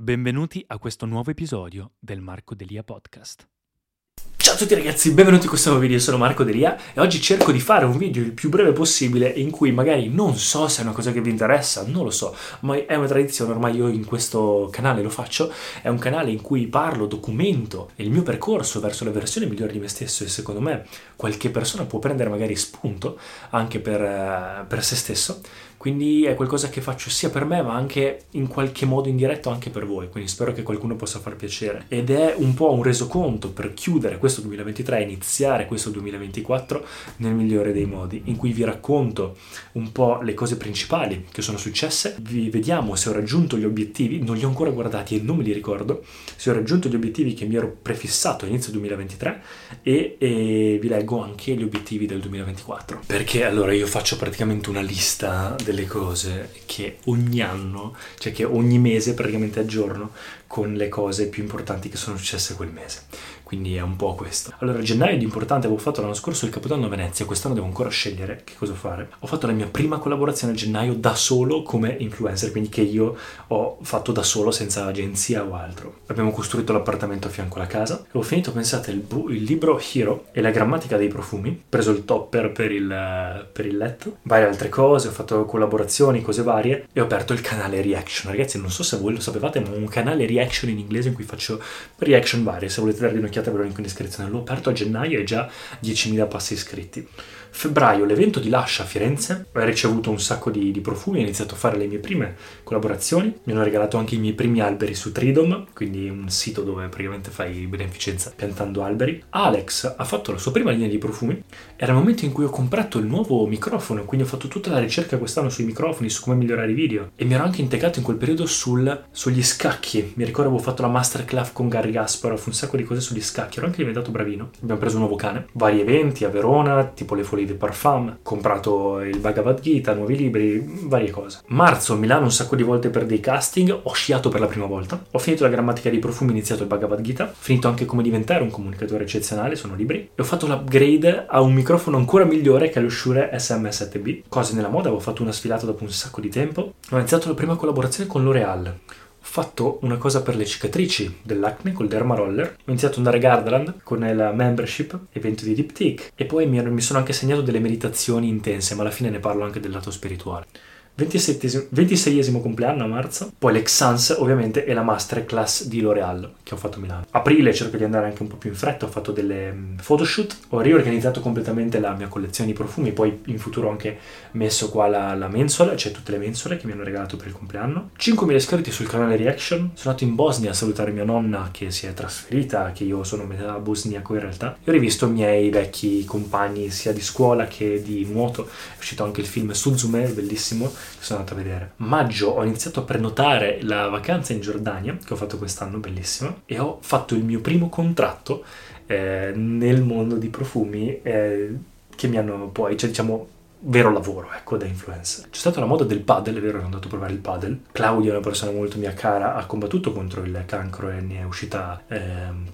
Benvenuti a questo nuovo episodio del Marco Delia Podcast. Ciao a tutti ragazzi, benvenuti in questo nuovo video, sono Marco Delia e oggi cerco di fare un video il più breve possibile in cui magari non so se è una cosa che vi interessa, non lo so, ma è una tradizione, ormai io in questo canale lo faccio, è un canale in cui parlo, documento il mio percorso verso la versione migliore di me stesso e secondo me qualche persona può prendere magari spunto anche per, eh, per se stesso, quindi è qualcosa che faccio sia per me ma anche in qualche modo indiretto anche per voi, quindi spero che qualcuno possa far piacere. Ed è un po' un resoconto per chiudere questo 2023 iniziare questo 2024 nel migliore dei modi, in cui vi racconto un po' le cose principali che sono successe, vi vediamo se ho raggiunto gli obiettivi, non li ho ancora guardati e non me li ricordo, se ho raggiunto gli obiettivi che mi ero prefissato a inizio 2023 e, e vi leggo anche gli obiettivi del 2024. Perché allora io faccio praticamente una lista delle cose che ogni anno, cioè che ogni mese praticamente aggiorno con le cose più importanti che sono successe quel mese. Quindi è un po' questo. Allora, gennaio di importante avevo fatto l'anno scorso il Capodanno a Venezia, quest'anno devo ancora scegliere che cosa fare. Ho fatto la mia prima collaborazione a gennaio da solo come influencer, quindi che io ho fatto da solo senza agenzia o altro. Abbiamo costruito l'appartamento a fianco alla casa e ho finito, pensate, il, bu- il libro Hero e la grammatica dei profumi, preso il topper per il, per il letto, varie altre cose, ho fatto collaborazioni, cose varie e ho aperto il canale Reaction. Ragazzi, non so se voi lo sapevate, ma ho un canale Reaction in inglese in cui faccio reaction varie, se volete dargli un'occhiata un'occhiata link in descrizione. L'ho aperto a gennaio e già 10.000 passi iscritti. Febbraio, l'evento di Lascia a Firenze, ho ricevuto un sacco di, di, profumi, ho iniziato a fare le mie prime collaborazioni, mi hanno regalato anche i miei primi alberi su Tridom, quindi un sito dove praticamente fai beneficenza piantando alberi. Alex ha fatto la sua prima linea di profumi, era il momento in cui ho comprato il nuovo microfono, quindi ho fatto tutta la ricerca quest'anno sui microfoni, su come migliorare i video. E mi ero anche integrato in quel periodo sul, sugli scacchi, mi ricordo avevo fatto la masterclass con Gary Gasparov, un sacco di cose sugli scacchi, ero anche diventato bravino, abbiamo preso un nuovo cane, vari eventi a Verona, tipo le folie di Parfum, comprato il Bhagavad Gita, nuovi libri, varie cose. Marzo, Milano un sacco di volte per dei casting, ho sciato per la prima volta, ho finito la grammatica dei profumi, iniziato il Bhagavad Gita, finito anche come diventare un comunicatore eccezionale, sono libri, e ho fatto l'upgrade a un microfono ancora migliore che è lo Shure SM7B. Cose nella moda, avevo fatto una sfilata dopo un sacco di tempo, ho iniziato la prima collaborazione con L'Oreal fatto una cosa per le cicatrici dell'acne col Derma Roller. Ho iniziato ad andare a Gardaland con la membership, evento di Diptyque, e poi mi sono anche segnato delle meditazioni intense, ma alla fine ne parlo anche del lato spirituale. 26esimo compleanno a marzo, poi l'Exans ovviamente e la masterclass di L'Oreal che ho fatto a Milano. Aprile cerco di andare anche un po' più in fretta, ho fatto delle mm, photoshoot, ho riorganizzato completamente la mia collezione di profumi, poi in futuro ho anche messo qua la, la mensola, cioè tutte le mensole che mi hanno regalato per il compleanno. 5.000 iscritti sul canale Reaction, sono andato in Bosnia a salutare mia nonna che si è trasferita, che io sono metà bosniaco in realtà, e ho rivisto i miei vecchi compagni sia di scuola che di nuoto, è uscito anche il film Suzume, bellissimo, sono andato a vedere. Maggio ho iniziato a prenotare la vacanza in Giordania, che ho fatto quest'anno, bellissimo, e ho fatto il mio primo contratto eh, nel mondo di profumi eh, che mi hanno poi, cioè diciamo, vero lavoro, ecco, da influencer. C'è stata la moda del paddle, è vero, ero andato a provare il paddle. Claudia una persona molto mia cara, ha combattuto contro il cancro e ne è uscita eh,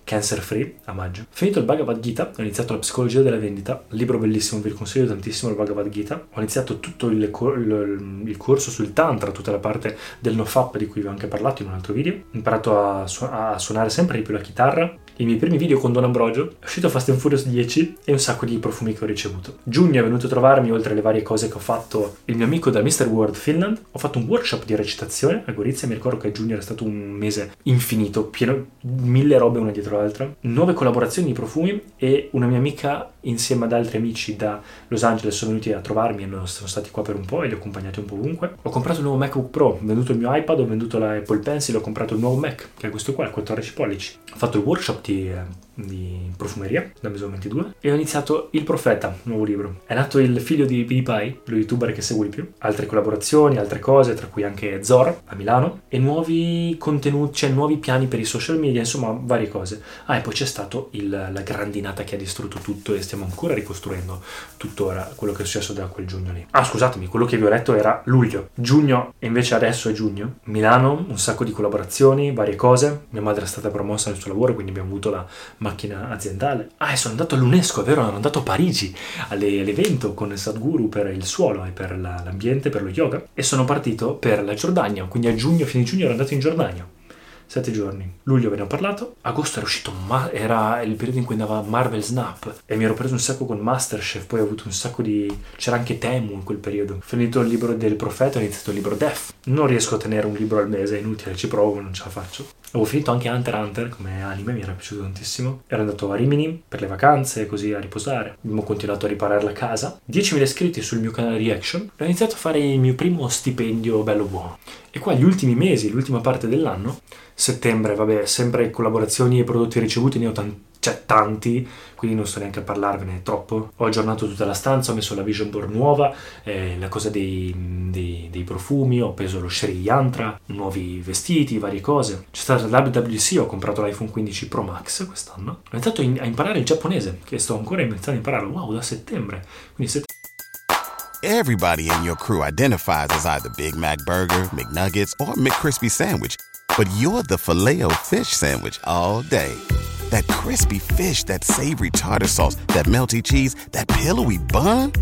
cancer free a maggio. Finito il Bhagavad Gita, ho iniziato la psicologia della vendita, libro bellissimo, vi consiglio tantissimo il Bhagavad Gita. Ho iniziato tutto il, il, il corso sul tantra, tutta la parte del nofap di cui vi ho anche parlato in un altro video. Ho imparato a, su- a suonare sempre di più la chitarra, i miei primi video con Don Ambrogio, è uscito Fast and Furious 10 e un sacco di profumi che ho ricevuto. Giugno è venuto a trovarmi, oltre alle varie cose che ho fatto, il mio amico da Mr. World Finland. Ho fatto un workshop di recitazione a Gorizia, mi ricordo che giugno era stato un mese infinito, pieno mille robe una dietro l'altra. Nuove collaborazioni di profumi e una mia amica insieme ad altri amici da Los Angeles sono venuti a trovarmi e sono stati qua per un po' e li ho accompagnati un po' ovunque. Ho comprato il nuovo MacBook Pro, ho venduto il mio iPad, ho venduto la Apple Pencil, ho comprato il nuovo Mac, che è questo qua, il 14 pollici. Ho fatto il workshop di, di profumeria da Maison 22 e ho iniziato Il Profeta, nuovo libro. È nato il figlio di di PewDiePie, lo youtuber che segui più, altre collaborazioni, altre cose, tra cui anche Zor a Milano, e nuovi contenuti, cioè nuovi piani per i social media, insomma varie cose. Ah, e poi c'è stato il, la grandinata che ha distrutto tutto e stiamo ancora ricostruendo tuttora quello che è successo da quel giugno lì. Ah, scusatemi, quello che vi ho letto era luglio. Giugno, e invece adesso è giugno. Milano, un sacco di collaborazioni, varie cose. Mia madre è stata promossa nel suo lavoro, quindi abbiamo avuto la macchina aziendale. Ah, e sono andato all'UNESCO, è vero, sono andato a Parigi alle, all'evento con Sadhguru per il suolo e per la, l'ambiente, per lo yoga. E sono partito per la Giordania, quindi a giugno, fine giugno ero andato in Giordania sette giorni. Luglio ve ne ho parlato, agosto era uscito, ma- era il periodo in cui andava Marvel Snap e mi ero preso un sacco con Masterchef, poi ho avuto un sacco di... c'era anche Temu in quel periodo. Finito il libro del profeta, ho iniziato il libro Death. Non riesco a tenere un libro al mese, è inutile, ci provo, non ce la faccio. Avevo finito anche Hunter x Hunter come anime, mi era piaciuto tantissimo. Ero andato a Rimini per le vacanze, così a riposare. Abbiamo continuato a riparare la casa. 10.000 iscritti sul mio canale Reaction. Ho iniziato a fare il mio primo stipendio bello buono. E qua gli ultimi mesi, l'ultima parte dell'anno, settembre, vabbè, sempre collaborazioni e prodotti ricevuti, ne ho tanti cioè tanti, quindi non sto neanche a parlarvene troppo. Ho aggiornato tutta la stanza, ho messo la vision board nuova, eh, la cosa dei, dei, dei, profumi, ho preso lo Sherry Yantra, nuovi vestiti, varie cose. C'è stata l'WWC, ho comprato l'iPhone 15 Pro Max quest'anno. Ho iniziato a imparare il giapponese, che sto ancora iniziando a imparare, wow, da settembre. Quindi settembre Everybody in your crew identifies as either Big Mac Burger, McNuggets, or McCrispy Sandwich. But you're the filet fish Sandwich all day. That crispy fish, that savory tartar sauce, that melty cheese, that pillowy bun.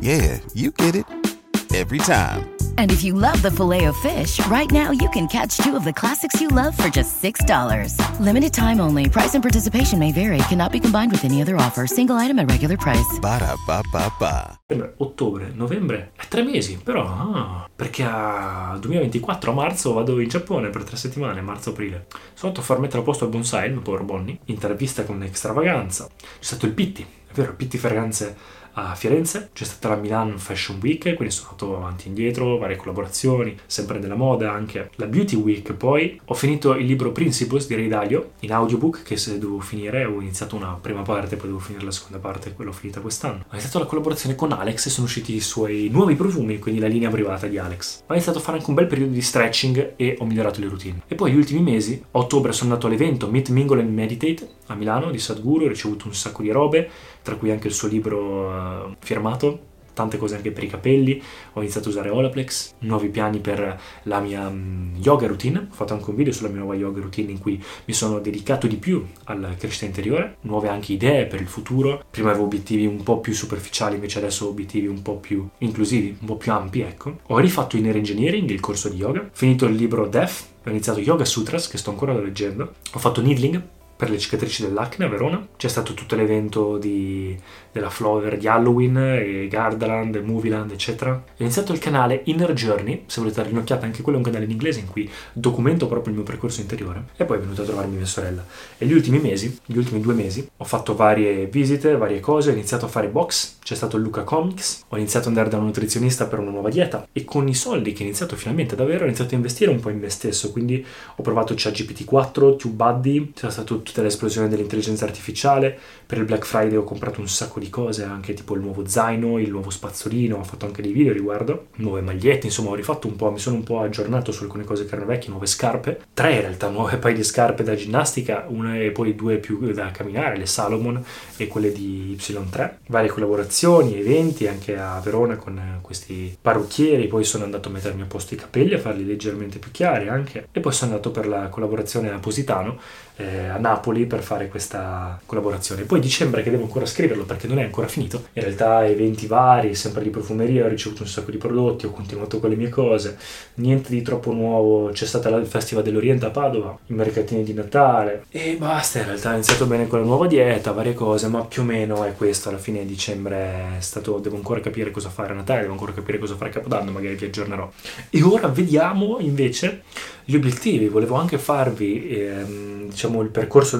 Yeah, you get it. Every time. And if you love the filet of fish, right now you can catch two of the classics you love for just $6. Limited time only. Price and participation may vary. Cannot be combined with any other offer. Single item at regular price. Ba ba ba. Ottobre, novembre, è tre mesi, però, ah, perché a 2024 a marzo vado in Giappone per tre settimane, marzo-aprile. Sono andato a far mettere a posto il bonsai, il mio povero Bonnie, intervista con extravaganza. C'è stato il Pitti, è vero, il Pitti Fragranze a Firenze, c'è stata la Milan Fashion Week, quindi sono andato avanti e indietro, varie collaborazioni, sempre nella moda anche. La Beauty Week poi, ho finito il libro Principles di Ray Dalio in audiobook, che se devo finire, ho iniziato una prima parte, poi devo finire la seconda parte, quella l'ho finita quest'anno. Ho iniziato la collaborazione con Alex e sono usciti i suoi nuovi profumi, quindi la linea privata di Alex. Ho iniziato a fare anche un bel periodo di stretching e ho migliorato le routine. E poi gli ultimi mesi, a ottobre sono andato all'evento Meet, Mingle and Meditate a Milano di Sadhguru, ho ricevuto un sacco di robe, tra cui anche il suo libro firmato, tante cose anche per i capelli, ho iniziato a usare Olaplex, nuovi piani per la mia um, yoga routine, ho fatto anche un video sulla mia nuova yoga routine in cui mi sono dedicato di più alla crescita interiore, nuove anche idee per il futuro, prima avevo obiettivi un po' più superficiali, invece adesso ho obiettivi un po' più inclusivi, un po' più ampi, ecco. Ho rifatto Inner Engineering, il corso di yoga, finito il libro Death, ho iniziato Yoga Sutras, che sto ancora leggendo, ho fatto Needling, per le cicatrici dell'acne a Verona. C'è stato tutto l'evento di, della Flower di Halloween, e Gardaland, Movieland, eccetera. Ho iniziato il canale Inner Journey, se volete dare un'occhiata, anche quello è un canale in inglese in cui documento proprio il mio percorso interiore. E poi è venuto a trovarmi mia sorella. E gli ultimi mesi, gli ultimi due mesi, ho fatto varie visite, varie cose, ho iniziato a fare box, c'è stato Luca Comics, ho iniziato ad andare da un nutrizionista per una nuova dieta e con i soldi che ho iniziato finalmente ad avere ho iniziato a investire un po' in me stesso, quindi ho provato ChatGPT 4, TubeBuddy, c'è stato tutta l'esplosione dell'intelligenza artificiale, per il Black Friday ho comprato un sacco di cose, anche tipo il nuovo zaino, il nuovo spazzolino, ho fatto anche dei video riguardo, nuove magliette, insomma ho rifatto un po', mi sono un po' aggiornato su alcune cose che erano vecchie, nuove scarpe, tre in realtà nuove paio di scarpe da ginnastica, una e poi due più da camminare, le Salomon e quelle di Y3, varie collaborazioni, eventi anche a Verona con questi parrucchieri, poi sono andato a mettermi a posto i capelli, a farli leggermente più chiari anche, e poi sono andato per la collaborazione a Positano, eh, a Napoli per fare questa collaborazione. Poi dicembre che devo ancora scriverlo perché non è ancora finito. In realtà eventi vari, sempre di profumeria, ho ricevuto un sacco di prodotti, ho continuato con le mie cose. Niente di troppo nuovo, c'è stata il Festival dell'Oriente a Padova, i mercatini di Natale e basta, in realtà ho iniziato bene con la nuova dieta, varie cose, ma più o meno è questo, alla fine di dicembre è stato, devo ancora capire cosa fare a Natale, devo ancora capire cosa fare a Capodanno, magari vi aggiornerò. E ora vediamo invece gli obiettivi, volevo anche farvi ehm, diciamo il percorso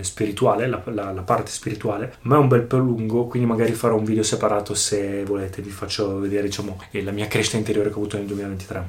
spirituale, la, la, la, parte spirituale, ma è un bel po' lungo, quindi magari farò un video separato se volete, vi faccio vedere diciamo la mia crescita interiore che ho avuto nel 2023.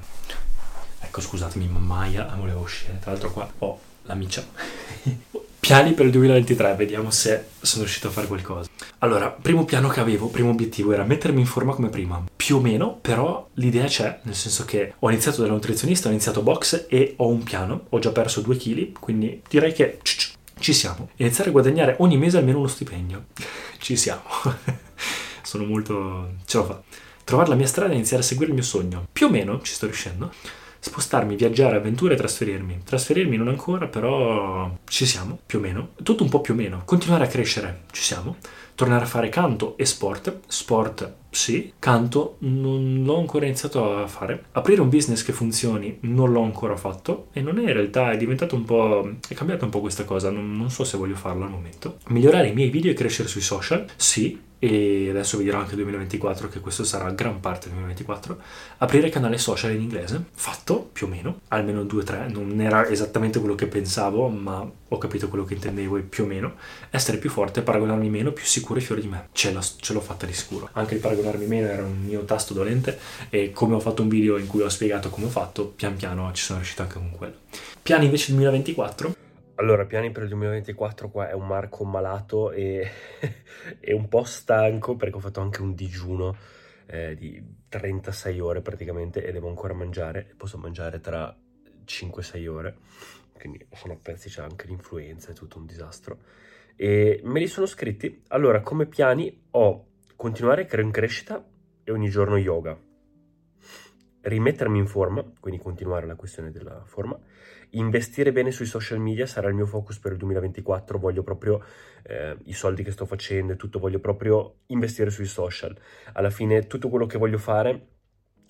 Ecco scusatemi, mammaia, volevo uscire, tra l'altro qua ho la miccia. Piani per il 2023, vediamo se sono riuscito a fare qualcosa. Allora, primo piano che avevo, primo obiettivo era mettermi in forma come prima. Più o meno, però l'idea c'è, nel senso che ho iniziato da nutrizionista, ho iniziato box e ho un piano, ho già perso due kg, quindi direi che ci siamo. Iniziare a guadagnare ogni mese almeno uno stipendio. Ci siamo. Sono molto... ce l'ho fatta. Trovare la mia strada e iniziare a seguire il mio sogno. Più o meno ci sto riuscendo spostarmi, viaggiare, avventure e trasferirmi. Trasferirmi non ancora, però ci siamo, più o meno. Tutto un po' più o meno. Continuare a crescere, ci siamo. Tornare a fare canto e sport. Sport sì, canto non l'ho ancora iniziato a fare. Aprire un business che funzioni non l'ho ancora fatto e non è in realtà, è diventato un po'... è cambiata un po' questa cosa, non, non so se voglio farlo al momento. Migliorare i miei video e crescere sui social, sì, e adesso vi dirò anche 2024 che questo sarà gran parte del 2024 aprire canale social in inglese fatto più o meno almeno 2-3 non era esattamente quello che pensavo ma ho capito quello che intendevo e più o meno. Essere più forte paragonarmi meno più sicuro e fiore di me. Ce ce l'ho fatta di sicuro. Anche il paragonarmi meno era un mio tasto dolente e come ho fatto un video in cui ho spiegato come ho fatto pian piano ci sono riuscito anche con quello. Piani invece 2024 allora, piani per il 2024 qua è un Marco malato e, e un po' stanco perché ho fatto anche un digiuno eh, di 36 ore praticamente e devo ancora mangiare. Posso mangiare tra 5-6 ore, quindi sono a pezzi, c'è anche l'influenza, è tutto un disastro. E me li sono scritti. Allora, come piani ho continuare in crescita e ogni giorno yoga rimettermi in forma, quindi continuare la questione della forma, investire bene sui social media sarà il mio focus per il 2024, voglio proprio eh, i soldi che sto facendo e tutto, voglio proprio investire sui social. Alla fine tutto quello che voglio fare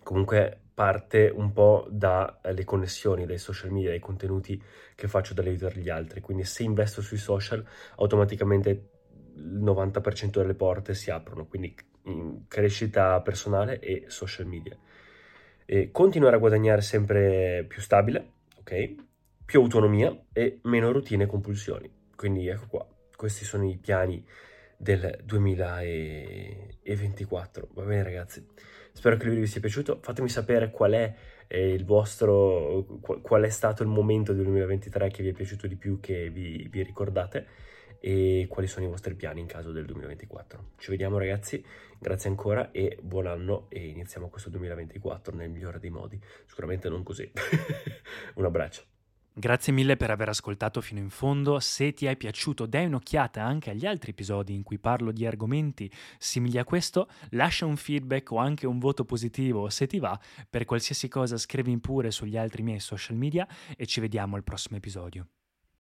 comunque parte un po' dalle connessioni, dai social media, dai contenuti che faccio dalle vite degli altri, quindi se investo sui social automaticamente il 90% delle porte si aprono, quindi crescita personale e social media. E continuare a guadagnare sempre più stabile, ok? Più autonomia e meno routine e compulsioni. Quindi ecco qua, questi sono i piani del 2024. Va bene ragazzi, spero che il video vi sia piaciuto. Fatemi sapere qual è eh, il vostro, qual è stato il momento del 2023 che vi è piaciuto di più, che vi, vi ricordate e quali sono i vostri piani in caso del 2024. Ci vediamo ragazzi, grazie ancora e buon anno e iniziamo questo 2024 nel migliore dei modi, sicuramente non così. Un abbraccio. Grazie mille per aver ascoltato fino in fondo. Se ti è piaciuto, dai un'occhiata anche agli altri episodi in cui parlo di argomenti simili a questo. Lascia un feedback o anche un voto positivo se ti va. Per qualsiasi cosa scrivi pure sugli altri miei social media e ci vediamo al prossimo episodio.